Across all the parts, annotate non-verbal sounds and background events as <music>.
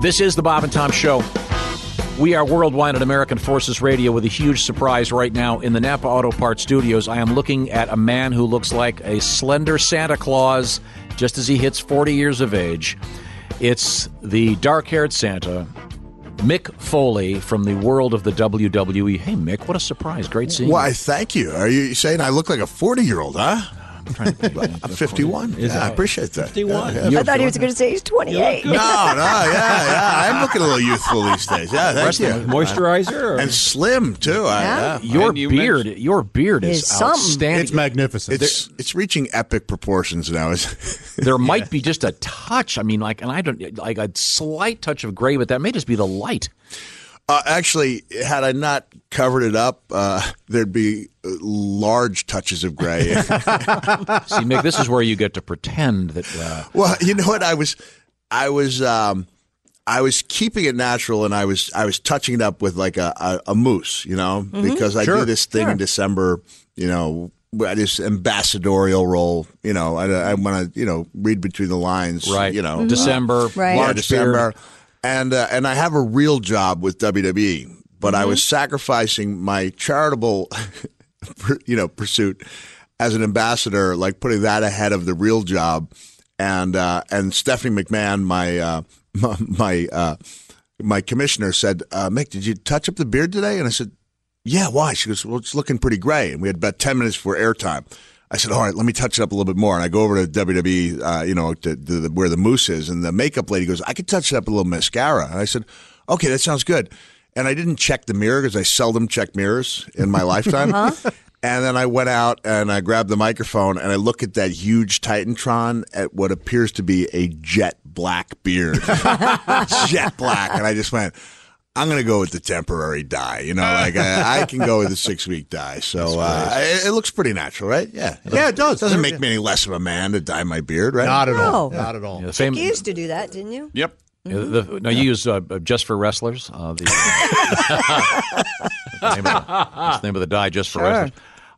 This is the Bob and Tom Show. We are worldwide at American Forces Radio with a huge surprise right now in the Napa Auto Parts Studios. I am looking at a man who looks like a slender Santa Claus just as he hits 40 years of age. It's the dark haired Santa, Mick Foley from the world of the WWE. Hey, Mick, what a surprise. Great seeing Why, you. Why, thank you. Are you saying I look like a 40 year old, huh? I'm trying to think about <laughs> I'm 51. Yeah, I appreciate that. 51. Yeah, yeah. I thought he was going to say he's 28. <laughs> No, no, yeah, yeah. I'm looking a little youthful these days. Yeah, thank you. Moisturizer? Or? And slim, too. I, Yeah. yeah. Your you beard, your beard is Is something. outstanding. It's magnificent. It's it's reaching epic proportions now. <laughs> there might be just a touch. I mean, like, and I don't like a slight touch of gray, but that may just be the light. Uh, actually, had I not covered it up, uh, there'd be uh, large touches of gray. <laughs> <laughs> See, Mick, this is where you get to pretend that. Uh, well, you know what? I was, I was, um, I was keeping it natural, and I was, I was touching it up with like a, a, a mousse, you know, because I do this thing in December, you know. I just ambassadorial role, you know. I, I want to, you know, read between the lines, right, You know, December, Right. yeah, large December, beard. And uh, and I have a real job with WWE, but I was sacrificing my charitable, <laughs> you know, pursuit as an ambassador, like putting that ahead of the real job, and uh, and Stephanie McMahon, my uh, <laughs> my my, uh, my commissioner said, uh, Mick, did you touch up the beard today? And I said, Yeah, why? She goes, Well, it's looking pretty gray, and we had about ten minutes for airtime. I said, all right, let me touch it up a little bit more. And I go over to WWE, uh, you know, to, to the, where the moose is. And the makeup lady goes, I could touch it up a little mascara. And I said, okay, that sounds good. And I didn't check the mirror because I seldom check mirrors in my <laughs> lifetime. And then I went out and I grabbed the microphone and I look at that huge Titantron at what appears to be a jet black beard. <laughs> jet black. And I just went, I'm going to go with the temporary dye. You know, <laughs> like I, I can go with the six week dye. So uh, it, it looks pretty natural, right? Yeah. Yeah, it does. It Doesn't make me any less of a man to dye my beard, right? Not at all. No. Not at all. Yeah, the fam- You used to do that, didn't you? Yep. yeah, the, no, you use uh, just for wrestlers. Uh, the, <laughs> the name of the, that's the name of the dye, just for wrestlers.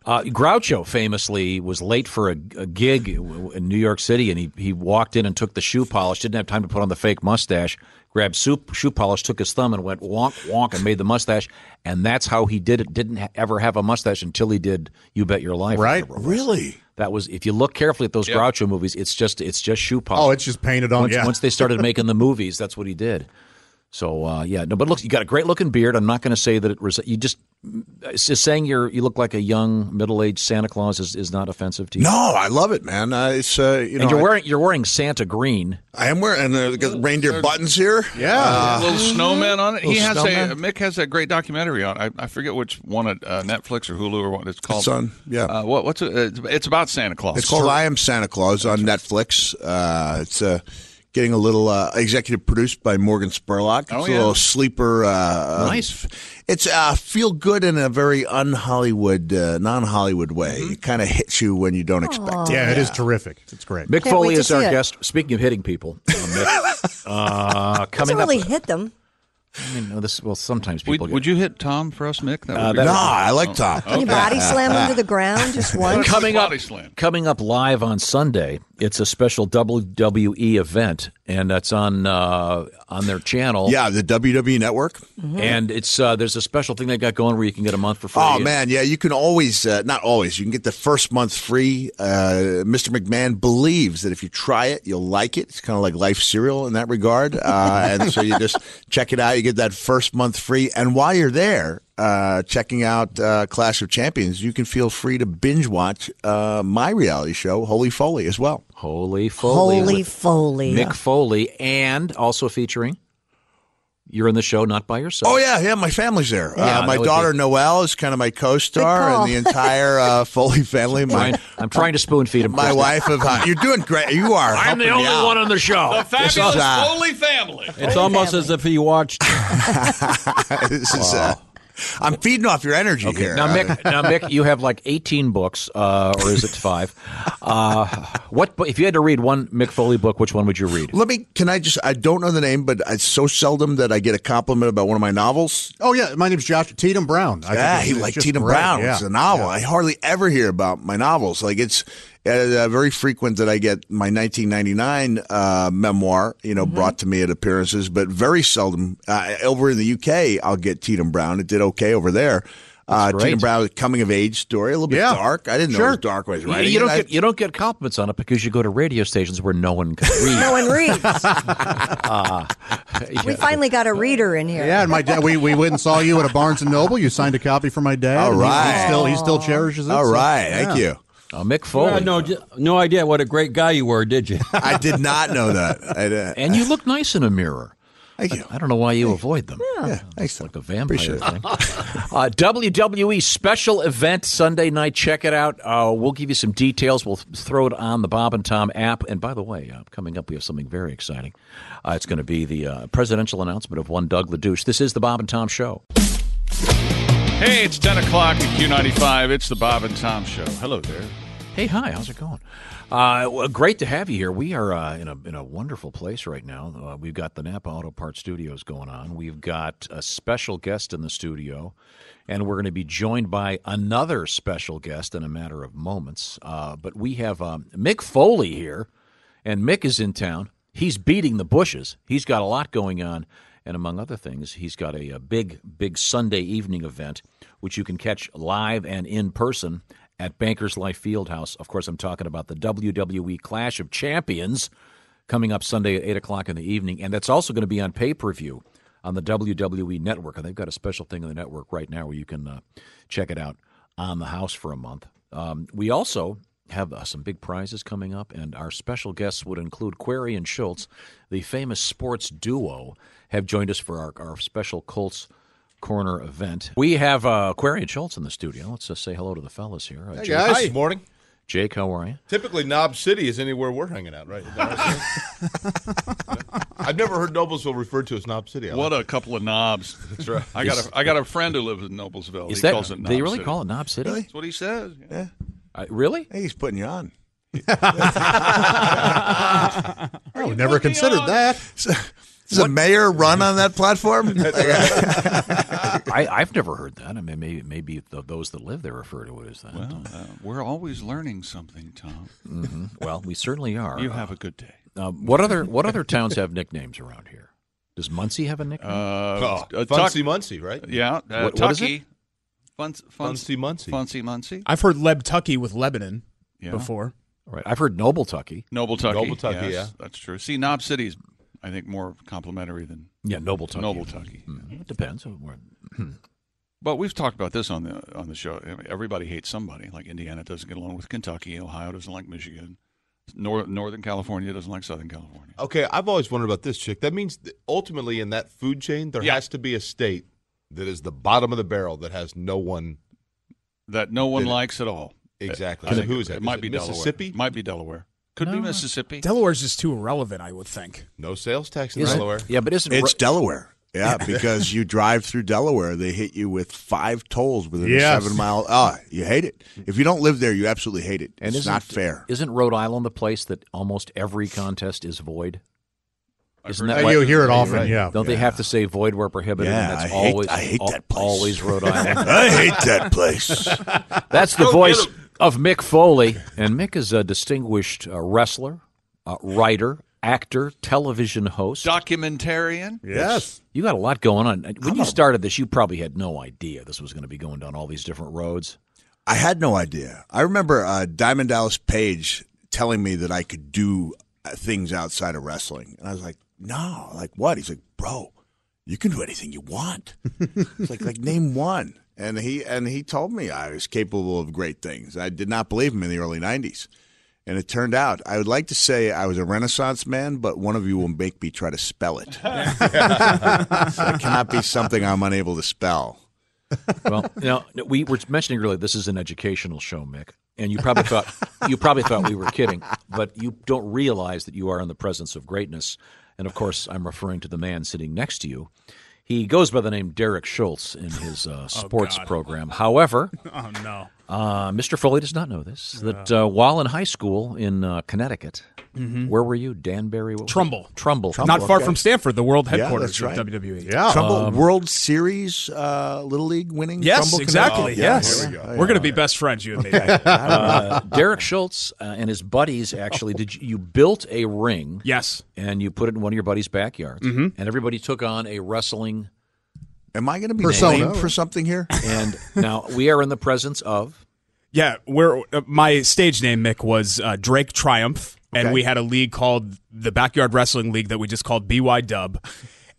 Uh, Groucho famously was late for a, a gig in New York City, and he, he walked in and took the shoe polish. Didn't have time to put on the fake mustache. Grabbed soup, shoe polish, took his thumb, and went wonk wonk, and made the mustache. And that's how he did it. Didn't ha- ever have a mustache until he did "You Bet Your Life." Right. Really? That was if you look carefully at those Groucho movies, it's just it's just shoe polish. Oh, it's just painted on. once, yeah. once they started <laughs> making the movies, that's what he did. So uh, yeah, no, but look, you got a great looking beard. I'm not going to say that it was. You just saying you're you look like a young middle aged Santa Claus is, is not offensive to you. No, I love it, man. Uh, it's uh, you know, and you're I- wearing you're wearing Santa green. I am wearing uh, got reindeer buttons here. yeah. little snowman on it. He has snowman? a Mick has a great documentary on. I, I forget which one at uh, Netflix or Hulu or what it's called. It's on- yeah. Uh, what, what's it? It's, it's about Santa Claus. It's called I Am Santa Claus on Netflix. Uh, it's uh, getting a little uh, executive produced by Morgan Spurlock. It's Oh, a little sleeper. Uh, Nice. It's uh, feel good in a very un Hollywood, uh, non Hollywood way. Mm-hmm. It kind of hits you when you don't expect it. yeah, it is terrific. It's great. Mick Can't Foley is our it. guest. Speaking of hitting people, uh, Mick, <laughs> uh, coming Doesn't really up. hit them. I mean, no, this well, sometimes Would, people. get, would you hit Tom for us, Mick? That Uh, be No, great. I like Tom. Can you body slam him to the ground just <laughs> once? coming up coming up live on Sunday. It's a special WWE event, and that's on uh, on their channel. Yeah, the WWE Network. and it's uh, there's a special thing they got going where you can get a month for free. Oh man, yeah, you can always uh, not always. You can get the first month free. Uh, Mr. McMahon believes that if you try it, you'll like it. It's kind of like life cereal in that regard, uh, and so you just <laughs> check it out. You get that first month free, and while you're there. Uh, checking out uh, Clash of Champions, you can feel free to binge watch uh, my reality show, Holy Foley, as well. Holy Foley, Holy with Foley. Mick Foley, and also featuring. You're in the show, not by yourself. Oh yeah, yeah, my family's there. Yeah, uh, my daughter be- Noelle is kind of my co-star, and the entire uh, <laughs> Foley family. My Trying- I'm trying to spoon feed him. my wife of uh, you're doing great. You are. I'm the only one on the show. The fabulous uh, Foley family. It's almost as if he watched. <laughs> this is. Uh, <laughs> I'm feeding off your energy here. Now, Uh, Mick, now, Mick, you have like 18 books, uh, or is it five? Uh, what if you had to read one Mick Foley book? Which one would you read? let me. Can I just? I don't know the name, but it's so seldom that I get a compliment about one of my novels. Oh yeah, my name's Josh Tietam Brown. I think yeah, he it's liked just Tina great. Brown. Yeah. It's a novel. Yeah. I hardly ever hear about my novels. Like it's uh, very frequent that I get my 1999 uh, memoir, you know, brought to me at appearances, but very seldom. Uh, over in the UK, I'll get Tietam Brown. It did okay over there. Uh, great. Tietam Brown, coming of age story, a little bit Yeah. dark. I didn't know it was dark when I was You, writing you don't I- get you don't get compliments on it because you go to radio stations where no one can read. No one reads. <laughs> We finally got a reader in here. Yeah, and my dad. We, we went and saw you at a Barnes and Noble. You signed a copy for my dad. All and he- He, still he still cherishes it. All so- right, thank you. Uh, Mick Foley. had no, no idea what a great guy you were, did you? <laughs> I did not know that. <laughs> I, uh, and you look nice in a mirror. thank you. I don't know why you avoid them. Yeah, thanks. Like a vampire Appreciate thing. <laughs> uh, WWE special event Sunday night. Check it out. Uh, we'll give you some details. We'll throw it on the Bob and Tom app. And by the way, uh, coming up, we have something very exciting. Uh, it's going to be the uh, presidential announcement of one Doug LaDouche. This is the Bob and Tom Show. Hey, it's 10 o'clock at Q95. It's the Bob and Tom Show. Hello there. Hey, hi. How's it going? Uh, well, great to have you here. We are uh, in a in a wonderful place right now. Uh, we've got the Napa Auto Parts Studios going on. We've got a special guest in the studio, and we're going to be joined by another special guest in a matter of moments. Uh, but we have um, Mick Foley here, and Mick is in town. He's beating the bushes. He's got a lot going on, and among other things, he's got a, a big, big Sunday evening event, which you can catch live and in person at Bankers Life Fieldhouse. Of course, I'm talking about the WWE Clash of Champions coming up Sunday at 8 o'clock in the evening. And that's also going to be on pay per view on the WWE Network. And they've got a special thing on the network right now where you can uh, check it out on the house for a month. Um, we also have uh, some big prizes coming up, and our special guests would include Query and Schultz, the famous sports duo, have joined us for our, our special Colts Corner event. We have uh, Query and Schultz in the studio. Let's just say hello to the fellas here. Uh, Hey Jake, guys, good morning. Jake, how are you? Typically, Knob City is anywhere we're hanging out, right? Is that right? <laughs> I've never heard Noblesville referred to as Knob City. I What like a couple of knobs. That's right. I got a I got a friend who lives in Noblesville. Is he that calls it Knob they really City. call it Knob City? That's what he says. Yeah. Uh, really? Hey, he's putting you on. <laughs> <laughs> I would never considered that. Does a mayor run on that platform? I, I've never heard that. I mean, maybe maybe th those that live there refer to it as that. Well, uh, we're always learning something, Tom. Well, we certainly are. You have a good day. Uh, what other what other towns have nicknames around here? Does Muncie have a nickname? Uh, Oh, uh, Tuck- Funcy Muncie, right? yeah, uh, What- what is Tucky. Fun, fun, Funcy Muncie. Funcy Muncie. I've heard Leb Tucky with Lebanon Yeah. before. Right. I've heard Noble Tucky. Noble Tucky. Noble Tucky, yes, yeah. That's true. See, Knob City's, I think, more complimentary than Yeah, Noble Tucky. Noble Tucky. Mm, It depends. Where- But we've talked about this on the on the show. Everybody hates somebody. Like Indiana doesn't get along with Kentucky. Ohio doesn't like Michigan. Nor- Northern California doesn't like Southern California. Okay, I've always wondered about this chick. That means that ultimately in that food chain, there Yeah. has to be a state that is the bottom of the barrel that has no one. That no one Did it- likes at all. Exactly. I So think who it- is that? It Is might it be Mississippi? Delaware. Might be Delaware. Could be Mississippi. Delaware's just too irrelevant, I would think. No sales tax in Isn't- Delaware. Yeah, but isn't It's Ro- Delaware. Yeah, <laughs> because you drive through Delaware, they hit you with five tolls within Yes. a seven mile. Ah, you hate it. If you don't live there, you absolutely hate it. and it's isn't, fair. Isn't Rhode Island the place that almost every contest is void? Isn't heard that you hear it often, right. yeah. Don't they have to say void where prohibited? Yeah, and that's I hate- always I hate al- that place. always Rhode <laughs> Island. I hate that place. <laughs> That's the voice of Mick Foley. And Mick is a distinguished uh, wrestler, uh, writer, actor, television host. Documentarian. Yes. You got a lot going on. When you started this, you probably had no idea this was going to be going down all these different roads. I had no idea. I remember uh, Diamond Dallas Page telling me that I could do uh, things outside of wrestling, and I was like, "No, like what?" He's like, "Bro, you can do anything you want." <laughs> it's like, like name one, and he and he told me I was capable of great things. I did not believe him in the early '90s, and it turned out I would like to say I was a Renaissance man, but one of you will make me try to spell it. <laughs> so it cannot be something I'm unable to spell. Well, you know, we were mentioning earlier this is an educational show, Mick, and you probably thought you probably thought we were kidding, but you don't realize that you are in the presence of greatness. And of course, I'm referring to the man sitting next to you. He goes by the name Derek Schultz in his uh, sports God. program. However, Oh no. Uh, Mr. Foley does not know this. That uh, while in high school in uh, Connecticut, where were you? Danbury? What was it? Trumbull. Trumbull. Not far okay. from Stamford, the world Yeah, headquarters that's right. of WWE. Yeah. Trumbull Um, World Series uh, Little League winning. Yes, Trumbull, exactly. Connecticut? Yes. here we go. We're going to be best friends, you and me. <laughs> Uh, Derek Schultz uh, and his buddies actually did. You, you built a ring, yes. and you put it in one of your buddies' backyards, and everybody took on a wrestling. Am I going to be Persona. blamed for something here? And now we are in the presence of. Yeah, we're, uh, my stage name, Mick, was uh, Drake Triumph, and Okay. we had a league called the Backyard Wrestling League that we just called BY Dub.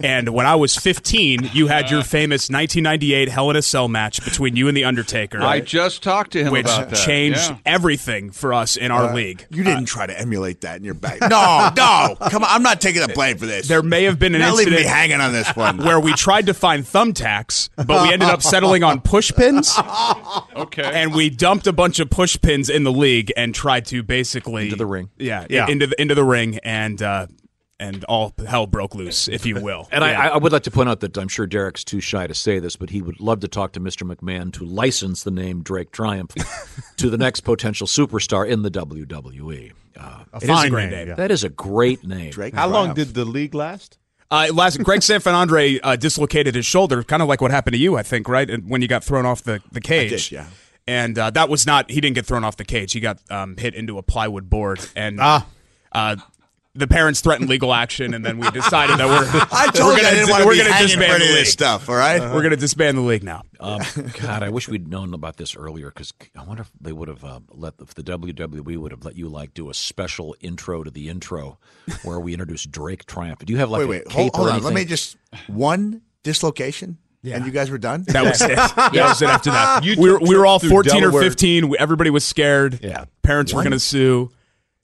And when I was 15, you had your uh, famous 1998 Hell in a Cell match between you and The Undertaker. I just talked to him which about that. changed Yeah. everything for us in our uh, league. You didn't uh, try to emulate that in your back. <laughs> No, no. Come on. I'm not taking the blame for this. There may have been an not leaving incident me hanging on this one. where we tried to find thumbtacks, but we ended up settling on pushpins. <laughs> Okay. and we dumped a bunch of pushpins in the league and tried to basically Into the ring. Yeah, Yeah. into the into the ring, and uh, and all hell broke loose, if you will. <laughs> And Yeah. I, I would like to point out that I'm sure Derek's too shy to say this, but he would love to talk to Mr. McMahon to license the name Drake Triumph <laughs> to the next potential superstar in the WWE. Uh, A is a fine great name. name. yeah. that is a great name. Drake How long did the league last? Uh, last Greg Sanfilippo uh, dislocated his shoulder, kind of like what happened to you, I think, right? And When you got thrown off the the cage. did, yeah. And uh, that was not. He didn't get thrown off the cage. He got um, hit into a plywood board, and Ah. uh, the parents threatened legal action, and then we decided that we're <laughs> I told we're you gonna, I didn't want to we're be gonna hanging disband any the of league. this stuff, all right? We're gonna disband the league now. Um, God, I wish we'd known about this earlier because I wonder if they would have uh, let if the WWE would have let you like do a special intro to the intro where we introduce Drake Triumph. Do you have like wait, a wait. cape Hold, or hold on. Let anything? me just. One dislocation? And you guys were done? That was it. <laughs> That was it. After that, You we were, took we were all trips through fourteen or Delaware. fifteen. We- Everybody was scared. Yeah. parents were going to sue.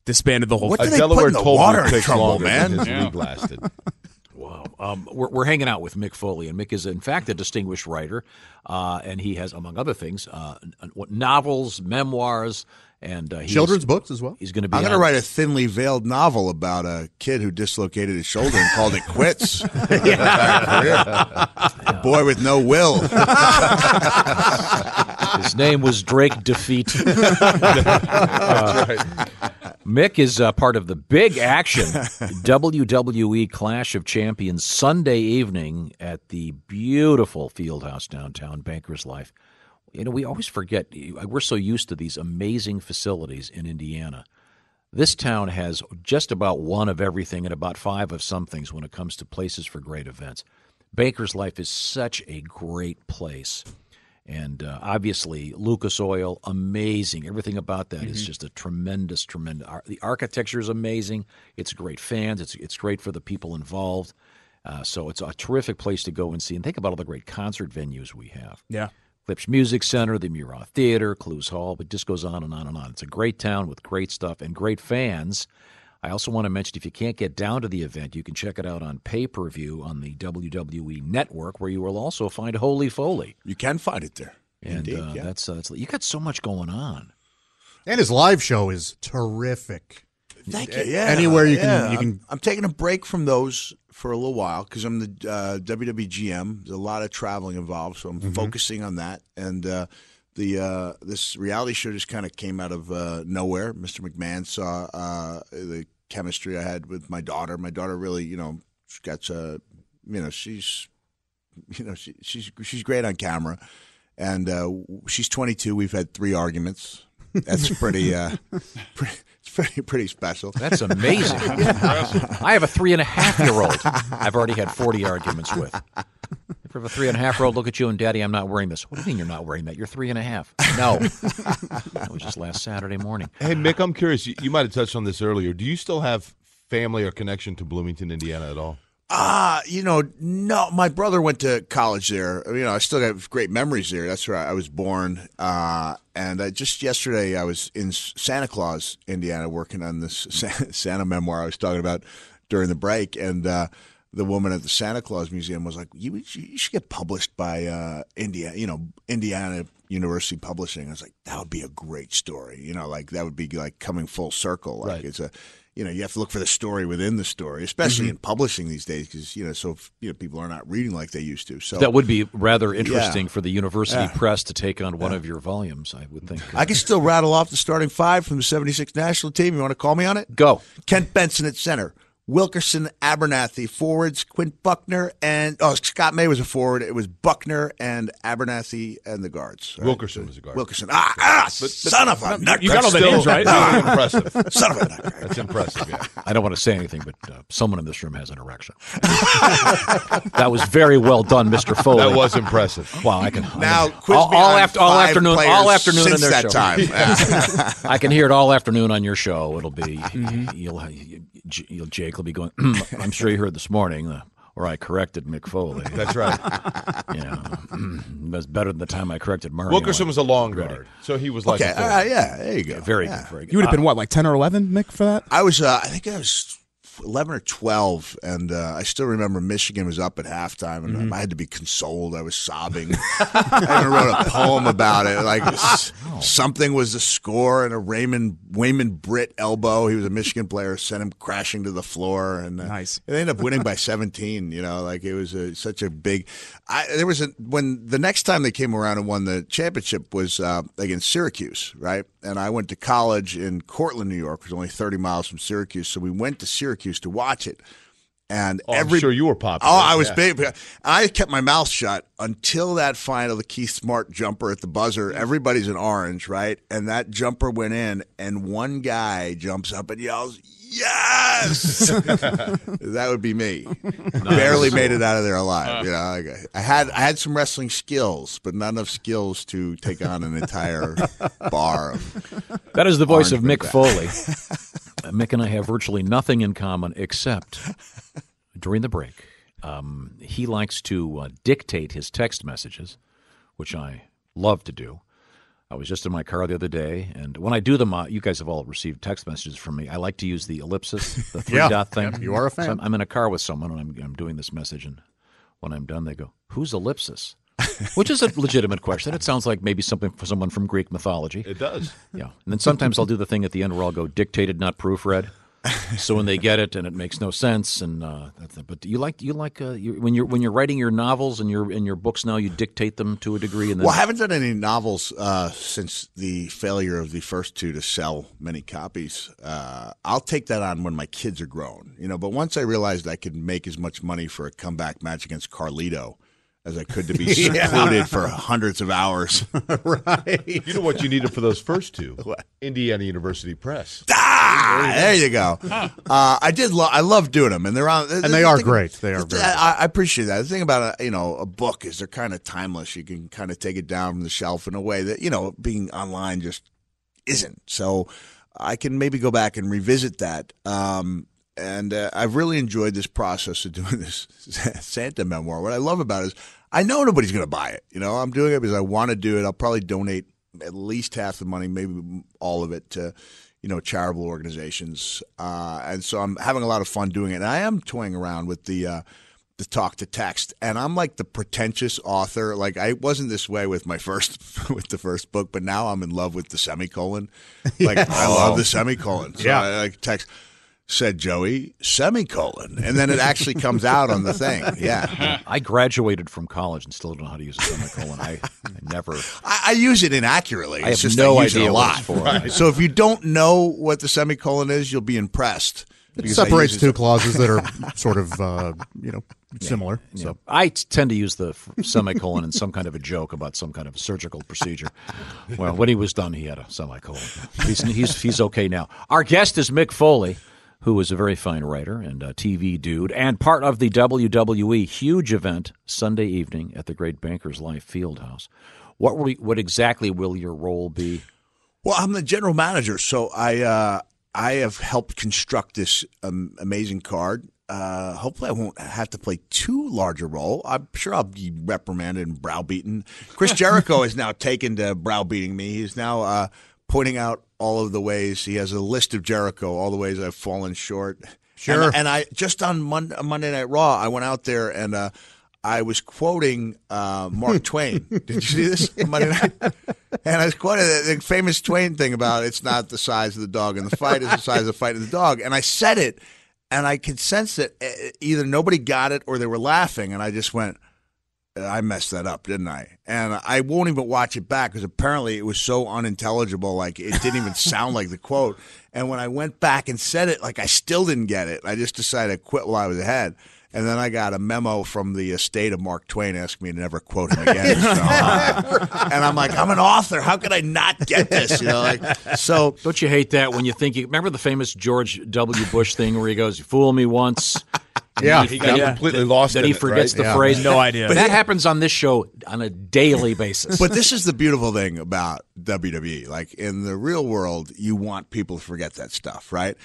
Disbanded the whole. What thing. do they put in the told water me in it takes Trumbull, longer than man? His Yeah. league lasted. <laughs> Wow. Um, we're, we're hanging out with Mick Foley, and Mick is, in fact, a distinguished writer. Uh, and he has, among other things, uh, novels, memoirs, and uh, Children's books as well. He's going to be. I'm going to write a thinly veiled novel about a kid who dislocated his shoulder and called it quits. <laughs> <laughs> a boy with no will. His name was Drake Defeat. Uh, Mick is uh, part of the big <laughs> action WWE Clash of Champions Sunday evening at the beautiful Fieldhouse downtown, Bankers Life. You know, we always forget, we're so used to these amazing facilities in Indiana. This town has just about one of everything and about five of some things when it comes to places for great events. Baker's Life is such a great place. And uh, obviously, Lucas Oil, amazing. Everything about that is just a tremendous, tremendous. ar- The architecture is amazing. It's great fans. It's it's great for the people involved. Uh, so it's a terrific place to go and see. And think about all the great concert venues we have. Yeah. Klipsch Music Center, the Murat Theater, Clowes Hall. It just goes on and on and on. It's a great town with great stuff and great fans. I also want to mention if you can't get down to the event, you can check it out on pay per view on the WWE Network, where you will also find Holy Foley. You can find it there. And Indeed, uh, yeah. that's, uh, that's you got so much going on. And his live show is terrific. Thank you. Yeah, Anywhere you can- yeah. you can- I'm, I'm taking a break from those for a little while because I'm the uh, WWGM. There's a lot of traveling involved, so I'm focusing on that. And uh, the uh, this reality show just kind of came out of uh, nowhere. Mr. McMahon saw uh, the chemistry I had with my daughter. My daughter really, you know, she got a, you know, she's you know, she, she's she's great on camera, and uh, she's 22. We've had three arguments. That's pretty, uh, pretty, it's pretty pretty special. That's amazing. <laughs> I have a three and a half year old. I've already had 40 arguments with. If you a three and a half year old, look at you and daddy, I'm not wearing this. What do you mean you're not wearing that? You're three and a half. No. <laughs> that was just last Saturday morning. Hey, Mick, I'm curious. You, you might have touched on this earlier. Do you still have family or connection to Bloomington, Indiana at all? Ah, you know, no. My brother went to college there. You know, I still have great memories there. That's where I was born. Uh, and I, just yesterday, I was in Santa Claus, Indiana, working on this <laughs> Santa memoir I was talking about during the break. And uh, the woman at the Santa Claus Museum was like, "You, you should get published by uh, Indiana, you know, Indiana University Publishing." I was like, "That would be a great story." You know, like that would be like coming full circle. Like Right. it's a you know, you have to look for the story within the story, especially Mm-hmm. in publishing these days, because you know, so you know, people are not reading like they used to. So That would be rather interesting for the university press to take on one of your volumes, I would think. I can still rattle off the starting five from the '76 national team. You want to call me on it? Go. Kent Benson at center. Wilkerson, Abernethy, forwards, Quinn Buckner, and oh, Scott May was a forward. It was Buckner and Abernethy and the guards. right? Wilkerson was a guard. Wilkerson. Ah, ah son of a nut. You got all the names right. really impressive. Son of a nut. That's impressive. Yeah. I don't want to say anything, but uh, someone in this room has an erection. <laughs> that was very well done, Mr. Foley. That was impressive. Wow, I can Now, all, quiz me all after all afternoon, all afternoon since in their that show. time. <laughs> I can hear it all afternoon on your show. It'll be Mm-hmm. you'll, you'll Jake will be going. <coughs> I'm sure you heard this morning, uh, or I corrected Mick Foley. That's right. <laughs> you know, that's better than the time I corrected Murray. Wilkerson was a long Regret it. guard, so he was like okay, a all yeah, there you go. Very Yeah. good, very good. You would have been what, like ten or eleven, Mick, for that? I was, uh, I think I was 11 or 12, and uh, I still remember Michigan was up at halftime, and Mm-hmm. I had to be consoled. I was sobbing. <laughs> I even wrote a poem about it. Like s- <laughs> something was the score, and a Raymond Wayman Britt elbow. He was a Michigan player, sent him crashing to the floor, and uh, Nice. They ended up winning by 17. You know, like it was a, such a big. I, there was a when the next time they came around and won the championship was uh, against Syracuse, right? And I went to college in Cortland, New York, which was only 30 miles from Syracuse. So we went to Syracuse to watch it. And Oh, I'm every sure you were popular. Oh, I was Yeah. big. I kept my mouth shut until that final, the Keith Smart jumper at the buzzer. Everybody's in orange, right? And that jumper went in, and one guy jumps up and yells, "Yes!" <laughs> that would be me. Barely made it out of there alive. You know, like, I had I had some wrestling skills, but not enough skills to take on an entire <laughs> bar. Of, That is the voice of Orange Mick Foley. <laughs> Mick and I have virtually nothing in common except during the break, um, he likes to uh, dictate his text messages, which I love to do. I was just in my car the other day, and when I do them, uh, you guys have all received text messages from me. I like to use the ellipsis, the <laughs> three Yeah. dot thing. Yep, you are a fan. So I'm, I'm in a car with someone, and I'm, I'm doing this message, and when I'm done, they go, "Who's ellipsis?" Which is a legitimate question. It sounds like maybe something for someone from Greek mythology. It does. Yeah, and then sometimes I'll do the thing at the end where I'll go dictated, not proofread. So when they get it and it makes no sense, and uh, that's it. but you like you like uh, you, when you're when you're writing your novels and your in your books now, you dictate them to a degree, and then well, I haven't done any novels uh, since the failure of the first two to sell many copies. Uh, I'll take that on when my kids are grown, you know. But once I realized I could make as much money for a comeback match against Carlito as I could to be <laughs> secluded for hundreds of hours. <laughs> Right. You know what you needed for those first two? Indiana University Press. Ah, there you go. Uh, I did. Lo- I love doing them, and they're on. And they are great. They are very I, I appreciate that. The thing about a you know a book is they're kind of timeless. You can kind of take it down from the shelf in a way that you know being online just isn't. So I can maybe go back and revisit that. Um, and uh, I've really enjoyed this process of doing <laughs> this Santa memoir. What I love about it is I know nobody's going to buy it. You know, I'm doing it because I want to do it. I'll probably donate at least half the money, maybe all of it to you know charitable organizations. Uh, and so I'm having a lot of fun doing it. And I am toying around with the. Uh, the talk to text and i'm like the pretentious author like i wasn't this way with my first <laughs> with the first book but now i'm in love with the semicolon <laughs> like i love the semicolon so Yeah. i like text said joey semicolon and then it actually comes out on the thing yeah I graduated from college and still don't know how to use a semicolon. I, I never. I, I use it inaccurately. I It's have just no I use it idea a what lot. it's for. Right. So if you don't know what the semicolon is, you'll be impressed. It separates use it two clauses that are <laughs> sort of, uh, you know, similar. So I t- tend to use the f- semicolon in some kind of a joke about some kind of surgical procedure. Well, when he was done, he had a semicolon. He's, he's, he's okay now. Our guest is Mick Foley, who is a very fine writer and a TV dude, and part of the WWE huge event Sunday evening at the Great Bankers Life Fieldhouse. What, will, what exactly will your role be? Well, I'm the general manager, so I uh, I have helped construct this um, amazing card. Uh, hopefully, I won't have to play too large a role. I'm sure I'll be reprimanded and browbeaten. Chris <laughs> Jericho has now taken to browbeating me. He's now uh, pointing out all of the ways. He has a list of Jericho, all the ways I've fallen short. Sure. And, and I just on Monday, Monday Night Raw, I went out there and uh, I was quoting uh, Mark <laughs> Twain. Did you see this on Monday night? And I was quoting the, the famous Twain thing about it's not the size of the dog in the fight; it's the size of the fight of the dog. And I said it, and I could sense that uh, either nobody got it or they were laughing, and I just went. I messed that up, didn't I? And I won't even watch it back because apparently it was so unintelligible. Like it didn't even sound like the quote. And when I went back and said it, like I still didn't get it. I just decided to quit while I was ahead. And then I got a memo from the estate of Mark Twain asking me to never quote him again. <laughs> So, uh, and I'm like, I'm an author. How could I not get this? You know, like so. Don't you hate that when you think you remember the famous George W. Bush thing where he goes, "You fool me once." Yeah, he got completely lost. Then in he it, forgets right? the Yeah. phrase. No idea. But that happens on this show on a daily basis. But this is the beautiful thing about WWE. Like in the real world, you want people to forget that stuff, right?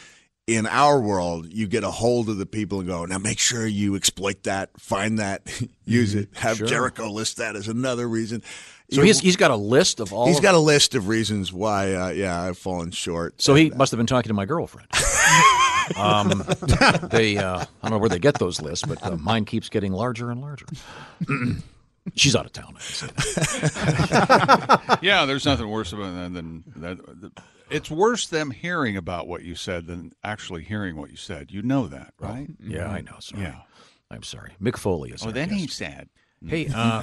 In our world, you get a hold of the people and go, now make sure you exploit that, find that, <laughs> use it, have Sure. Jericho list that as another reason. so he's he's got a list of all. He's of- got a list of reasons why, uh, yeah, I've fallen short. So he must have been talking to my girlfriend. <laughs> um, they, uh, I don't know where they get those lists, but uh, mine keeps getting larger and larger. <clears throat> She's out of town. I can say that. Yeah, there's nothing worse about that than that. It's worse them hearing about what you said than actually hearing what you said. You know that, right? Yeah, I know. Sorry. Yeah. I'm sorry. Mick Foley is. Oh, then guest. he's sad. Hey, uh,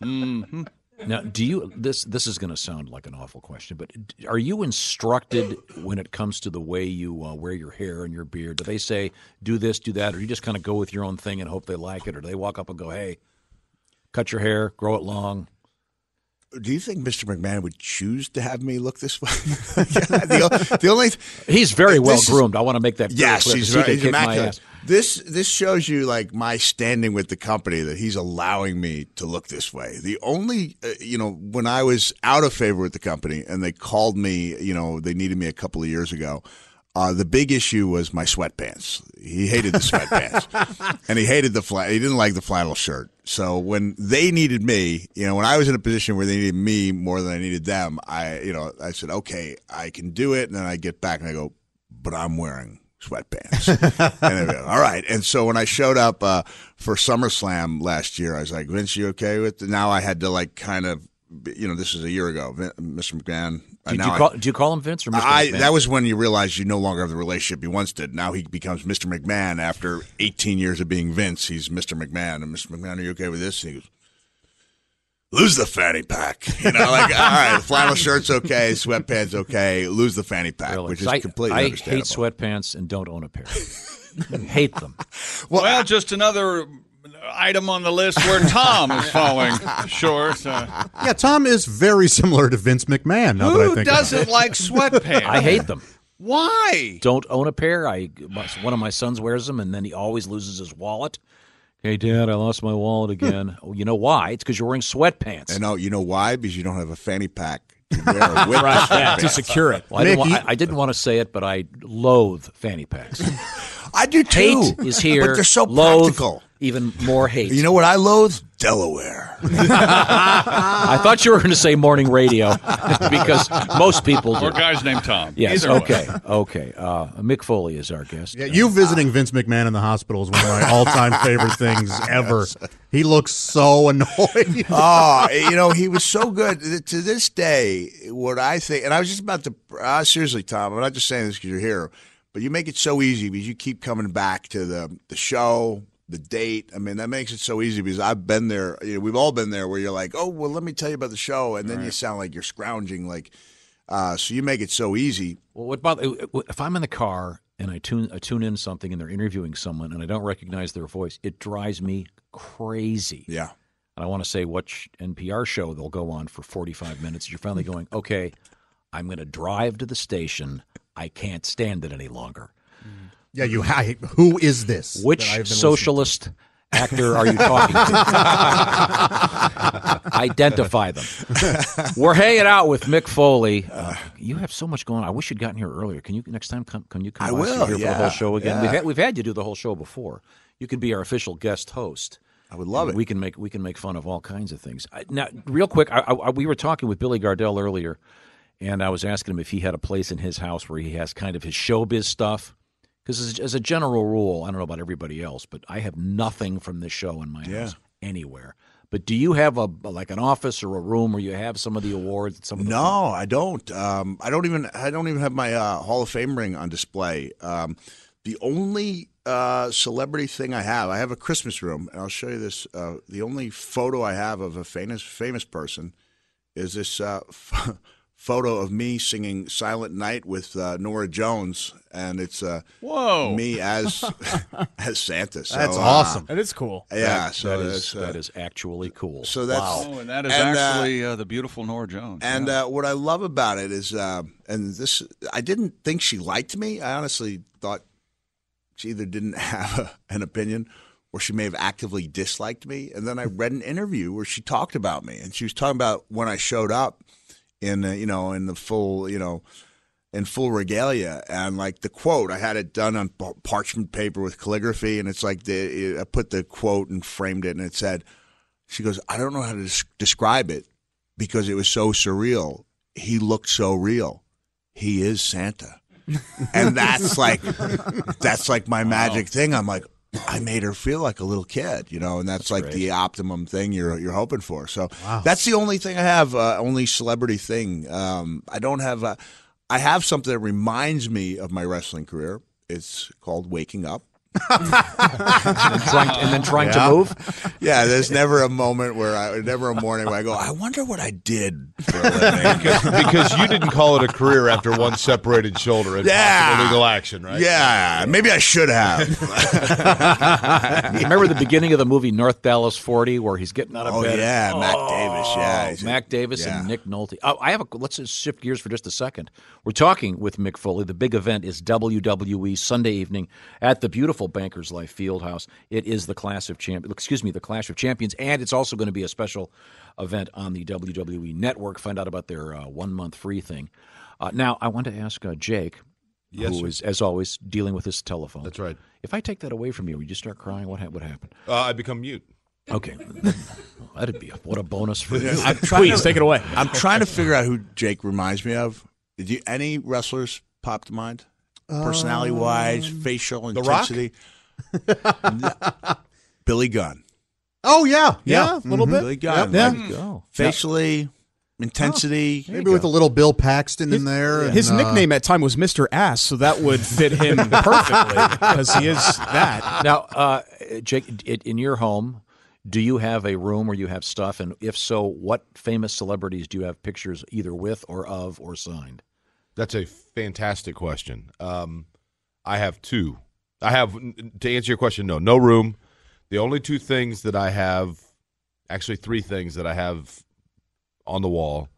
<laughs> now do you this this is going to sound like an awful question, but are you instructed when it comes to the way you uh, wear your hair and your beard? Do they say do this, do that, or you just kind of go with your own thing and hope they like it, or do they walk up and go, "Hey, cut your hair, grow it long"? Do you think Mr. McMahon would choose to have me look this <laughs> way? the, the only He's very well is- groomed. I want to make that very Yes, he's, he he's immaculate. This this shows you like my standing with the company that he's allowing me to look this way. The only uh, you know when I was out of favor with the company and they called me, you know, they needed me a couple of years ago. Uh, the big issue was my sweatpants. He hated the sweatpants, <laughs> and he hated the fla- He didn't like the flannel shirt. So when they needed me, you know, when I was in a position where they needed me more than I needed them, I, you know, I said, okay, I can do it. And then I get back and I go, but I'm wearing sweatpants. <laughs> and they go, all right. And so when I showed up uh, for SummerSlam last year, I was like, Vince, you okay with it? Now I had to like kind of, you know, this is a year ago, Vin- Mr. McMahon. Uh, Do, do now you I- call, do you call him Vince or Mr. I, McMahon? that was when you realized you no longer have the relationship you once did. Now he becomes Mr. McMahon after 18 years of being Vince. He's Mr. McMahon. And Mr. McMahon, are you okay with this? And he goes, lose the fanny pack. You know, like, <laughs> all right, flannel shirt's okay, sweatpants okay, lose the fanny pack, Really? which 'Cause is I, completely I understandable. hate sweatpants and don't own a pair. <laughs> hate them. Well, just another item on the list where Tom is falling <laughs> short. Uh, Yeah, Tom is very similar to Vince McMahon. Now that I who think doesn't it. like sweatpants? I hate them. Why? Don't own a pair. I one of my sons wears them, and then he always loses his wallet. Hey, Dad, I lost my wallet again. oh, you know why? It's because you're wearing sweatpants. And know. you know why? Because you don't have a fanny pack to <laughs> wear with Right, yeah, to secure it. Well, I, didn't Mickey- wa- I, I didn't want to say it, but I loathe fanny packs. <laughs> I do too. hate is here. But they're so loathe, practical. Even more hate. You know what I loathe? Delaware. <laughs> I thought you were going to say morning radio <laughs> because most people do. Or guys named Tom. Yes. Either way. Okay. Okay. Uh, Mick Foley is our guest. Yeah, you visiting Vince McMahon in the hospital is one of my <laughs> all-time favorite things ever. He looks so annoyed. oh, you know, he was so good. To this day, what I think, and I was just about to, uh, seriously, Tom, I'm not just saying this because you're here, but you make it so easy because you keep coming back to the, the show, the date. I mean, that makes it so easy because I've been there. You know, we've all been there where you're like, oh, well, let me tell you about the show. And then you sound like you're scrounging. Like, uh, so you make it so easy. Well, what about if I'm in the car and I tune I tune in something and they're interviewing someone and I don't recognize their voice? It drives me crazy. Yeah. And I want to say which NPR show they'll go on for 45 minutes. You're finally going, okay, I'm going to drive to the station. I can't stand it any longer. Yeah, you. <laughs> I, who is this? Which I've been listening to? socialist actor are you talking to? <laughs> Identify them. We're hanging out with Mick Foley. Uh, you have so much going on. I wish you'd gotten here earlier. Can you next time come? Can you come? I will, here for the whole show again. yeah. We've had, we've had you do the whole show before. You can be our official guest host. I would love And it. We can make we can make fun of all kinds of things. Now, real quick, I, I, we were talking with Billy Gardell earlier, and I was asking him if he had a place in his house where he has kind of his showbiz stuff, Because as, as a general rule, I don't know about everybody else, but I have nothing from this show in my Yeah. house anywhere. But do you have a like an office or a room where you have some of the awards? Some of the No, I don't. Um, I don't even. I don't even have my uh, Hall of Fame ring on display. Um, the only uh, celebrity thing I have, I have a Christmas room, and I'll show you this. Uh, the only photo I have of a famous famous person is this uh, <laughs> photo of me singing "Silent Night" with uh, Norah Jones, and it's uh, Whoa. me as <laughs> <laughs> as Santa. So, That's uh, awesome. That is cool. yeah, so that is that's, uh, that is actually cool. so that's Oh, and that is And, uh, actually uh, the beautiful Norah Jones. And Yeah. uh, what I love about it is, uh, and this, I didn't think she liked me. I honestly thought she either didn't <laughs> have a, an opinion or she may have actively disliked me. And then I read an interview where she talked about me, and she was talking about when I showed up in, uh, you know, in the full, you know, in full regalia, and like the quote, I had it done on parchment paper with calligraphy, and it's like the I put the quote and framed it, and it said, "She goes, I don't know how to des- describe it because it was so surreal. He looked so real. He is Santa." <laughs> and that's like that's like my magic thing. I'm like, I made her feel like a little kid, you know, and that's, like the optimum thing you're you're hoping for. So that's the only thing I have, uh, only celebrity thing. Um, I don't have. A, I have something that reminds me of my wrestling career. It's called waking up. And then trying, and then trying to move. Yeah, there's never a moment where I, never a morning where I go, I wonder what I did for a living. because you didn't call it a career after one separated shoulder and Yeah. legal action, right? Yeah, maybe I should have. <laughs> <laughs> Remember the beginning of the movie North Dallas 40 where he's getting out of Oh bed? yeah, Mac Davis. Yeah, Oh, he's- Mac Davis yeah. and Nick Nolte. Oh, I have a. Let's just shift gears for just a second. We're talking with Mick Foley. The big event is WWE Sunday evening at the beautiful Bankers Life Fieldhouse. It is the Clash of Champions. Excuse me, the Clash of Champions, and it's also going to be a special event on the WWE Network. Find out about their uh, one month free thing. Uh, now, I want to ask uh, Jake, Yes, who sir. is as always dealing with his telephone. That's right. If I take that away from you, would you start crying? What ha- would happen? Uh, I become mute. Okay, <laughs> that'd be a, what a bonus for you. <laughs> I'm <laughs> trying Please to- take it away. I'm trying to figure out who Jake reminds me of. Did you any wrestlers pop to mind? Personality wise, facial Um, The Rock? intensity. <laughs> Billy Gunn. Oh yeah, yeah, a little bit. Billy Gunn. Yeah. like, Go. facially, intensity. Maybe with a little Bill Paxton in there. His and, uh, nickname at time was Mr. Ass, so that would fit him perfectly because he is that. Now, uh, Jake, i- in your home, do you have a room where you have stuff? And if so, what famous celebrities do you have pictures either with or of or signed? That's a fantastic question. Um, I have two. I have to answer your question. No, no room. The only two things that I have, actually three things that I have on the wall.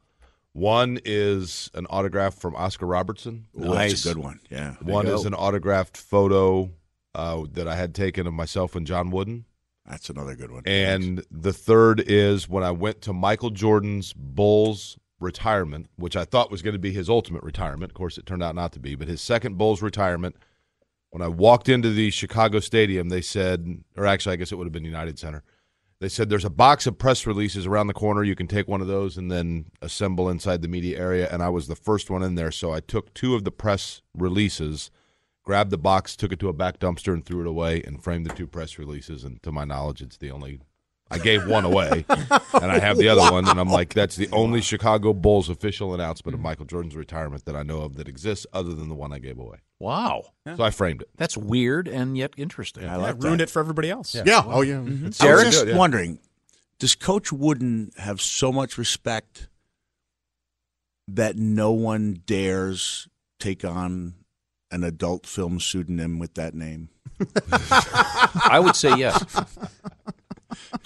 One is an autograph from Oscar Robertson. Ooh, That's a good one. Yeah. One is an autographed photo uh, that I had taken of myself and John Wooden. That's another good one. And the third is when I went to Michael Jordan's Bulls retirement, which I thought was going to be his ultimate retirement. Of course, it turned out not to be. But his second Bulls retirement, when I walked into the Chicago Stadium, they said, or actually, I guess it would have been United Center. They said there's a box of press releases around the corner. You can take one of those and then assemble inside the media area. And I was the first one in there, so I took two of the press releases, grabbed the box, took it to a back dumpster, and threw it away, and framed the two press releases. And to my knowledge, it's the only. I gave one away, and I have the other one, and I'm like, that's the only Chicago Bulls official announcement of Michael Jordan's retirement that I know of that exists, other than the one I gave away. Wow, So I framed it. that's weird and yet interesting. I Yeah, like ruined it for everybody else. Yeah. yeah. Oh yeah. Mm-hmm. I was just Good, yeah. wondering, does Coach Wooden have so much respect that no one dares take on an adult film pseudonym with that name? <laughs> I would say yes.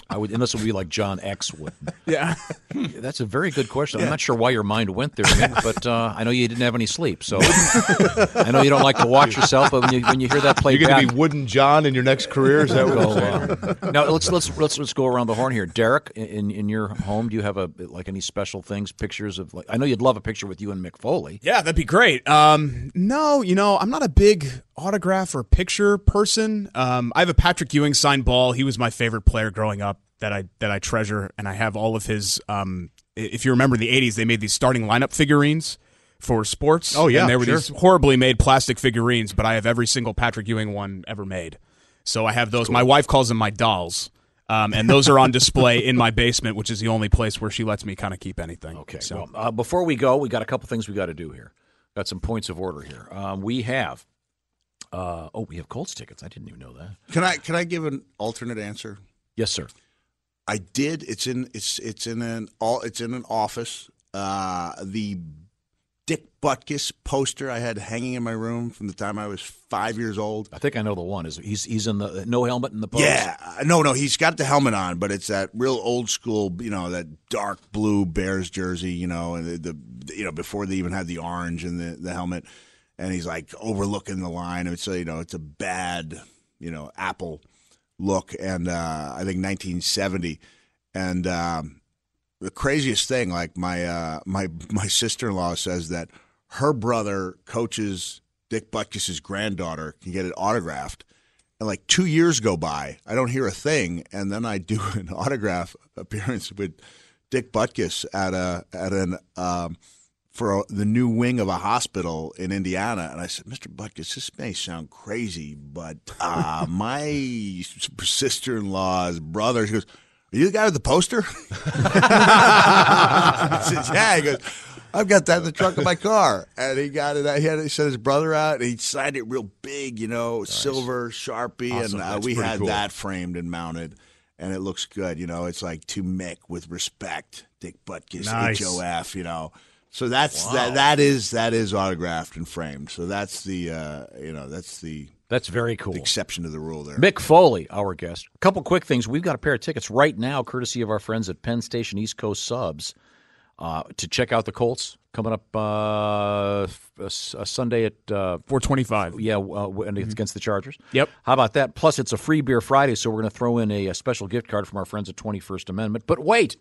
I would, unless it would be like John X would. <laughs> Yeah. That's a very good question. I'm not sure why your mind went there, Nick, <laughs> but uh, I know you didn't have any sleep, so <laughs> I know you don't like to watch yourself. But when you when you hear that play, You're going to be Wooden John in your next career? Is that what go, you're saying? uh, now let's let's let's let's go around the horn here. Derek, in in your home, do you have a like any special things, pictures of like? I know you'd love a picture with you and Mick Foley. Yeah, that'd be great. Um, no, you know, I'm not a big autograph or picture person. Um, I have a Patrick Ewing signed ball. He was my favorite player growing up that I that I treasure, and I have all of his. Um, if you remember in the '80s, they made these starting lineup figurines for sports. Oh, yeah, and they were sure. these horribly made plastic figurines, but I have every single Patrick Ewing one ever made. So I have those. My wife calls them my dolls. Um, and those are on display in my basement, which is the only place where she lets me kind of keep anything. Okay. So Well, uh, before we go, we got a couple things we got to do here. Got some points of order here. Um, we have. Uh, oh, we have Colts tickets. I didn't even know that. Can I can I give an alternate answer? Yes, sir. I did. It's in it's it's in an all it's in an office. Uh, the Dick Butkus poster I had hanging in my room from the time I was five years old. I think I know the one. Is he's he's in the no helmet in the post? Yeah, uh, no, no, he's got the helmet on, but it's that real old school, you know, that dark blue Bears jersey, you know, and the, the you know before they even had the orange and the the helmet, and he's like overlooking the line. It's a, you know, it's a bad, you know, Apple look, and uh, I think 1970, and um, the craziest thing, like my uh, my my sister in law says that her brother coaches Dick Butkus's granddaughter can get it autographed. And like two years go by, I don't hear a thing, and then I do an <laughs> autograph appearance with Dick Butkus at a at an um, for a, the new wing of a hospital in Indiana, and I said, "Mr. Butkus, this may sound crazy, but uh, <laughs> my sister-in-law's brother." She goes, "Are you the guy with the poster?" <laughs> I said, "Yeah." He goes, "I've got that in the trunk of my car," and he got it. He had he sent his brother out, and he signed it real big, you know, silver sharpie, Awesome. and uh, we had cool. that framed and mounted. And it looks good, you know. It's like to Mick with respect, Dick Butkus, Nice. HOF, you know. So that's that. That is that is autographed and framed. So that's the uh, you know that's the That's very cool. The exception to the rule there. Mick Foley, our guest. A couple quick things. We've got a pair of tickets right now, courtesy of our friends at Penn Station East Coast Subs, uh, to check out the Colts coming up uh, f- a s- a Sunday at uh, 425. yeah, uh, and it's against the Chargers. Yep. How about that? Plus, it's a free beer Friday, so we're going to throw in a, a special gift card from our friends at 21st Amendment. But wait,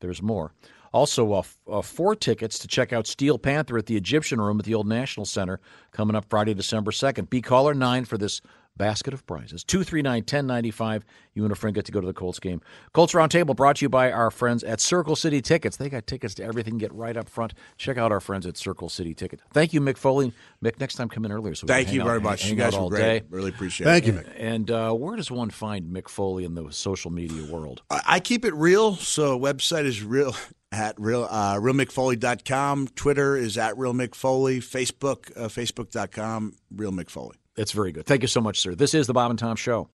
there's more. Also, uh, uh, four tickets to check out Steel Panther at the Egyptian Room at the Old National Center coming up Friday, December 2nd. Be caller 9 for this basket of prizes. 239 1095. You and a friend get to go to the Colts game. Colts Roundtable brought to you by our friends at Circle City Tickets. They got tickets to everything. Get right up front. Check out our friends at Circle City Ticket. Thank you, Mick Foley. Mick, next time come in earlier. So we Thank can you very out- much. hang You guys out were great. day. Really appreciate Thank it. Thank you, Mick. And uh, where does one find Mick Foley in the social media world? I I keep it real. So website is real <laughs> at real uh, realmickfoley.com. Twitter is at real mickfoley. Facebook uh, facebook.com real mickfoley. It's very good. Thank you so much, sir. This is the Bob and Tom Show.